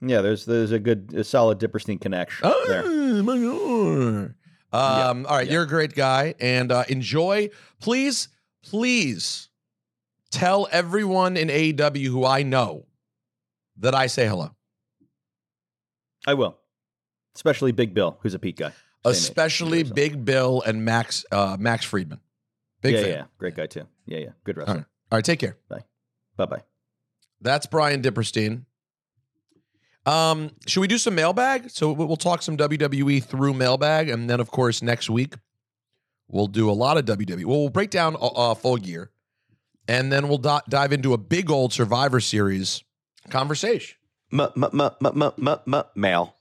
Yeah, there's there's a good, a solid Dipperstein connection Oh, there. my God. Um, all right, you're a great guy, and uh, enjoy. Please, please tell everyone in AEW who I know that I say hello, I will, especially Big Bill, who's a Pete guy. Same age. especially Big Bill and Max uh, Max Friedman. Big yeah, fan. yeah, great guy too. Yeah, yeah, good wrestler. right, all right, take care. Bye, bye, bye. That's Brian Dipperstein. Um, should we do some mailbag? So we- we'll talk some WWE through mailbag, and then of course next week we'll do a lot of WWE. Well, we'll break down uh, full gear, and then we'll di- dive into a big old Survivor Series conversation. Mail.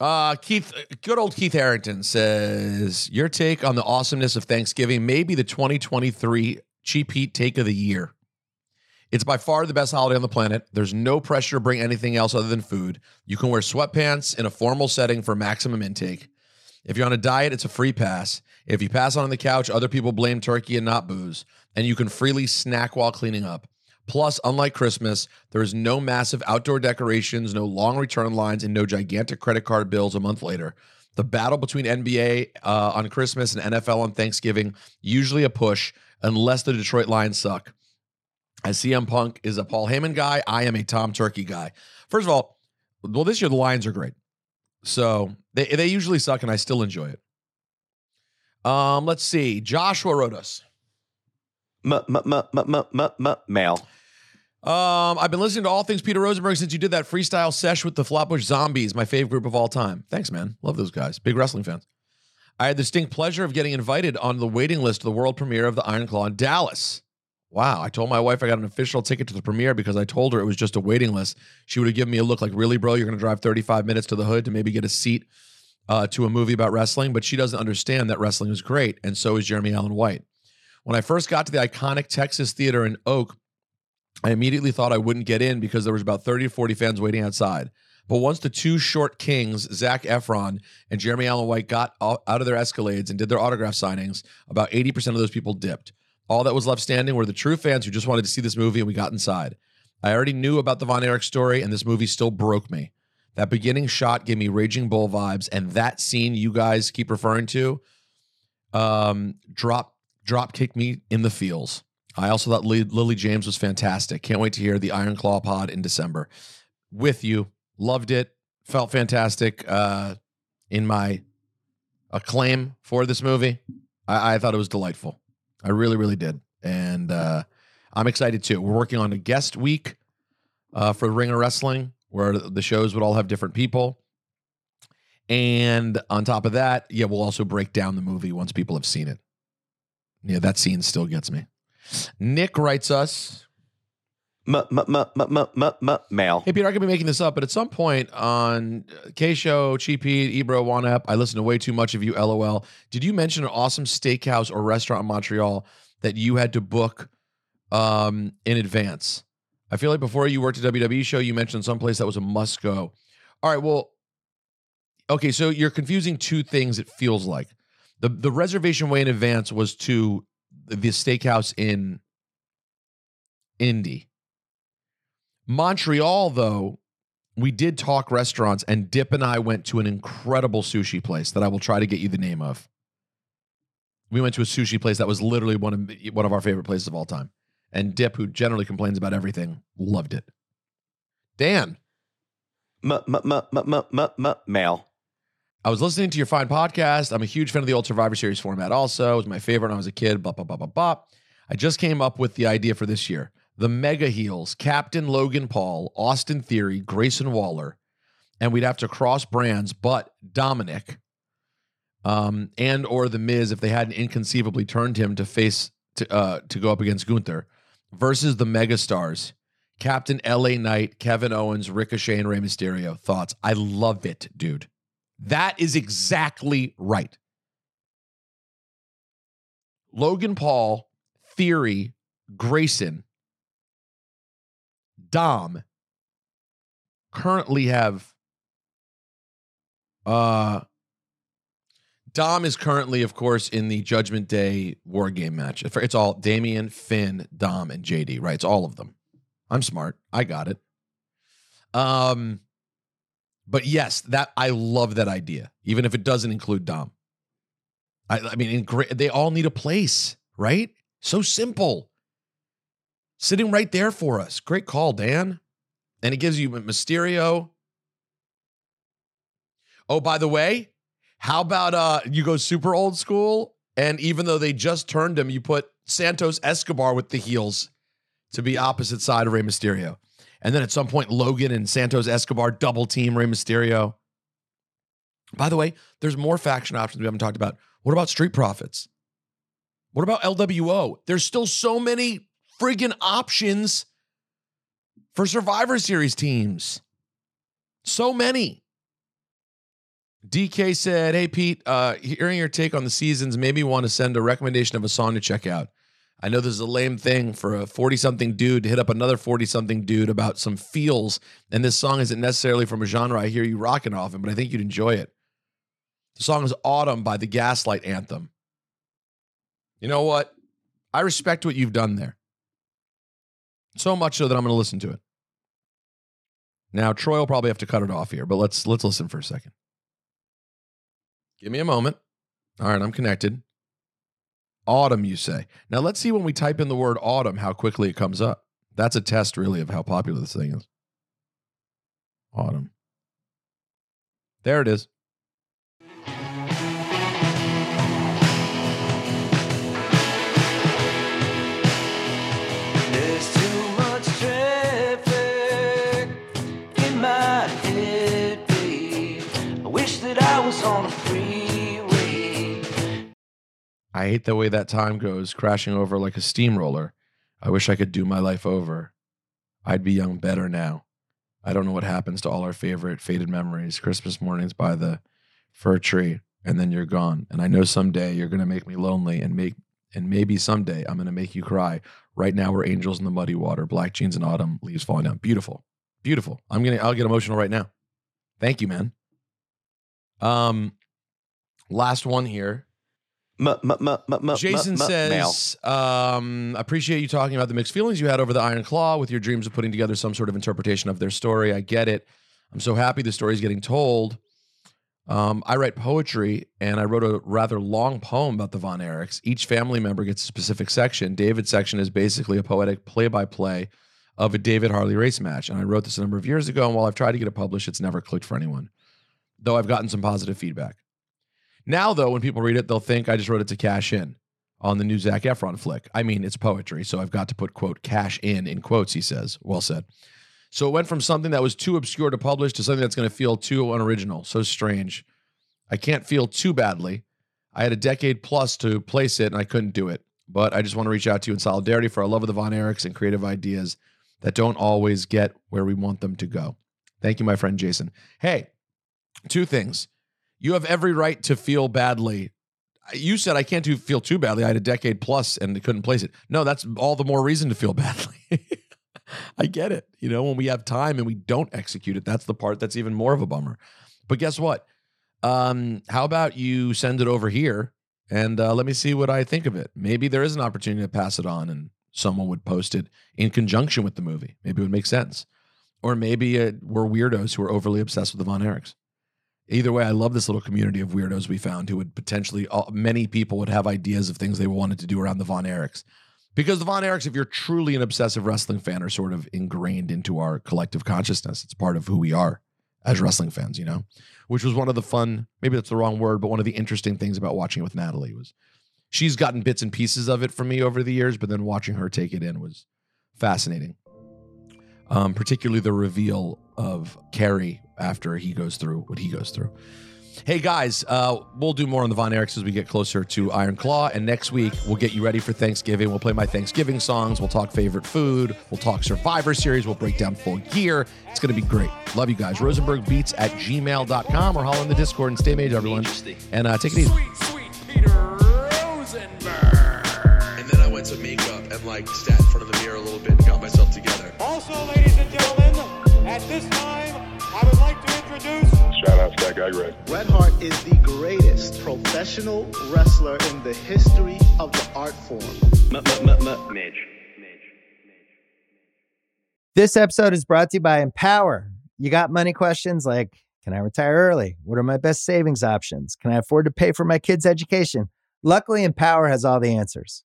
Uh, Keith, good old Keith Harrington says, Your take on the awesomeness of Thanksgiving may be the 2023 Cheap Heat Take of the Year. It's by far the best holiday on the planet. There's no pressure to bring anything else other than food. You can wear sweatpants in a formal setting for maximum intake. If you're on a diet, it's a free pass. If you pass on the couch, other people blame turkey and not booze, and you can freely snack while cleaning up. Plus, unlike Christmas, there is no massive outdoor decorations, no long return lines, and no gigantic credit card bills a month later. The battle between NBA uh, on Christmas and NFL on Thanksgiving usually a push, unless the Detroit Lions suck. As CM Punk is a Paul Heyman guy, I am a Tom Turkey guy. First of all, well, this year the Lions are great, so they they usually suck, and I still enjoy it. Um, let's see. Joshua wrote us. Mail. Um, I've been listening to all things Peter Rosenberg since you did that freestyle sesh with the Flatbush Zombies, my favorite group of all time. Thanks, man. Love those guys. Big wrestling fans. I had the distinct pleasure of getting invited on the waiting list to the world premiere of the Iron Claw in Dallas. Wow. I told my wife I got an official ticket to the premiere because I told her it was just a waiting list. She would have given me a look like, really, bro, you're going to drive 35 minutes to the hood to maybe get a seat uh, to a movie about wrestling. But she doesn't understand that wrestling is great. And so is Jeremy Allen White. When I first got to the iconic Texas Theater in Oak, I immediately thought I wouldn't get in because there was about 30 to 40 fans waiting outside. But once the two short kings, Zac Efron and Jeremy Allen White, got out of their Escalades and did their autograph signings, about 80% of those people dipped. All that was left standing were the true fans who just wanted to see this movie, and we got inside. I already knew about the Von Erich story, and this movie still broke me. That beginning shot gave me Raging Bull vibes, and that scene you guys keep referring to, um, drop drop kicked me in the feels. I also thought Lily James was fantastic. Can't wait to hear the Iron Claw pod in December. With you, loved it, felt fantastic. Uh, in my acclaim for this movie, I, I thought it was delightful. I really, really did, and uh, I'm excited too. We're working on a guest week uh, for of Wrestling, where the shows would all have different people. And on top of that, yeah, we'll also break down the movie once people have seen it. Yeah, that scene still gets me. Nick writes us. Mail. Hey, Peter, I could be making this up, but at some point on K Show, Cheap Heat, Ebro, One Up, I listened to way too much of you, lol. Did you mention an awesome steakhouse or restaurant in Montreal that you had to book um, in advance? I feel like before you worked at WWE show, you mentioned someplace that was a must go. All right, well, okay, so you're confusing two things, it feels like. The, the reservation way in advance was to the steakhouse in Indy. Montreal, though, we did talk restaurants, and Dip and I went to an incredible sushi place that I will try to get you the name of. We went to a sushi place that was literally one of one of our favorite places of all time. And Dip, who generally complains about everything, loved it. Dan, mail. I was listening to your fine podcast. I'm a huge fan of the old Survivor Series format. Also, it was my favorite when I was a kid. Blah blah blah blah blah. I just came up with the idea for this year: the Mega Heels, Captain Logan Paul, Austin Theory, Grayson Waller, and we'd have to cross brands, but Dominic, um, and or the Miz if they hadn't inconceivably turned him to face to uh to go up against Gunther, versus the Mega Stars. Captain LA Knight, Kevin Owens, Ricochet, and Rey Mysterio. Thoughts? I love it, dude. That is exactly right. Logan Paul, Theory, Grayson, Dom, currently have uh Dom is currently, of course, in the Judgment Day War Game match. It's all Damien, Finn, Dom, and JD, right? It's all of them. I'm smart. I got it. Um, but yes, that I love that idea, even if it doesn't include Dom. I, I mean, in they all need a place, right? So simple. Sitting right there for us. Great call, Dan. And it gives you Mysterio. Oh, by the way, how about uh you go super old school and even though they just turned him, you put Santos Escobar with the heels to be opposite side of Rey Mysterio. And then at some point, Logan and Santos Escobar double team Rey Mysterio. By the way, there's more faction options we haven't talked about. What about Street Profits? What about LWO? There's still so many friggin' options for Survivor Series teams. So many. DK said, Hey, Pete, uh, hearing your take on the seasons made me want to send a recommendation of a song to check out. I know this is a lame thing for a 40 something dude to hit up another 40 something dude about some feels, and this song isn't necessarily from a genre I hear you rocking off in, but I think you'd enjoy it. The song is Autumn by the Gaslight Anthem. You know what? I respect what you've done there. So much so that I'm going to listen to it. Now, Troy will probably have to cut it off here, but let's let's listen for a second. Give me a moment. All right, I'm connected. Autumn, you say. Now let's see when we type in the word autumn how quickly it comes up. That's a test, really, of how popular this thing is. Autumn. There it is. I hate the way that time goes, crashing over like a steamroller. I wish I could do my life over. I'd be young better now. I don't know what happens to all our favorite faded memories. Christmas mornings by the fir tree, and then you're gone. And I know someday you're gonna make me lonely and make and maybe someday I'm gonna make you cry. Right now we're angels in the muddy water, black jeans in autumn, leaves falling down. Beautiful. Beautiful. I'm gonna I'll get emotional right now. Thank you, man. Um last one here. Jason says, um, I appreciate you talking about the mixed feelings you had over the Iron Claw with your dreams of putting together some sort of interpretation of their story. I get it. I'm so happy the story is getting told. Um, I write poetry and I wrote a rather long poem about the Von Erichs. Each family member gets a specific section. David's section is basically a poetic play by play of a David Harley Race match. And I wrote this a number of years ago. And while I've tried to get it published, it's never clicked for anyone, though I've gotten some positive feedback. Now, though, when people read it, they'll think I just wrote it to cash in on the new Zac Efron flick. I mean, it's poetry, so I've got to put, quote, cash in in quotes, he says. Well said. So it went from something that was too obscure to publish to something that's going to feel too unoriginal. So strange. I can't feel too badly. I had a decade plus to place it and I couldn't do it. But I just want to reach out to you in solidarity for our love of the Von Erichs and creative ideas that don't always get where we want them to go. Thank you, my friend Jason. Hey, two things. You have every right to feel badly. You said I can't do feel too badly. I had a decade plus and couldn't place it. No, that's all the more reason to feel [laughs] badly. I get it. You know, when we have time and we don't execute it, that's the part that's even more of a bummer. But guess what? Um, how about you send it over here and uh, let me see what I think of it? Maybe there is an opportunity to pass it on and someone would post it in conjunction with the movie. Maybe it would make sense. Or maybe it, we're weirdos who are overly obsessed with the Von Erichs. Either way, I love this little community of weirdos we found who would potentially, uh, many people would have ideas of things they wanted to do around the Von Erichs. Because the Von Erichs, if you're truly an obsessive wrestling fan, are sort of ingrained into our collective consciousness. It's part of who we are as wrestling fans, you know, which was one of the fun, maybe that's the wrong word, but one of the interesting things about watching it with Natalie was she's gotten bits and pieces of it from me over the years, but then watching her take it in was fascinating. Um, particularly the reveal of Kerry after he goes through what he goes through. Hey guys, uh, we'll do more on the Von Erichs as we get closer to Iron Claw, and next week we'll get you ready for Thanksgiving. We'll play my Thanksgiving songs. We'll talk favorite food. We'll talk Survivor Series. We'll break down full gear. It's going to be great. Love you guys. RosenbergBeats at gmail.com or holler in the Discord and stay made, everyone. And uh, take it easy. Sweet, sweet Peter Rosenberg. And then I went to makeup and like sat in front of the mirror a little bit and got myself together. Also, ladies and gentlemen, At this time, I would like to introduce Shout out to that guy, Greg. Bret Hart is the greatest professional wrestler in the history of the art form. Midge. This episode is brought to you by Empower. You got money questions like Can I retire early? What are my best savings options? Can I afford to pay for my kids' education? Luckily, Empower has all the answers.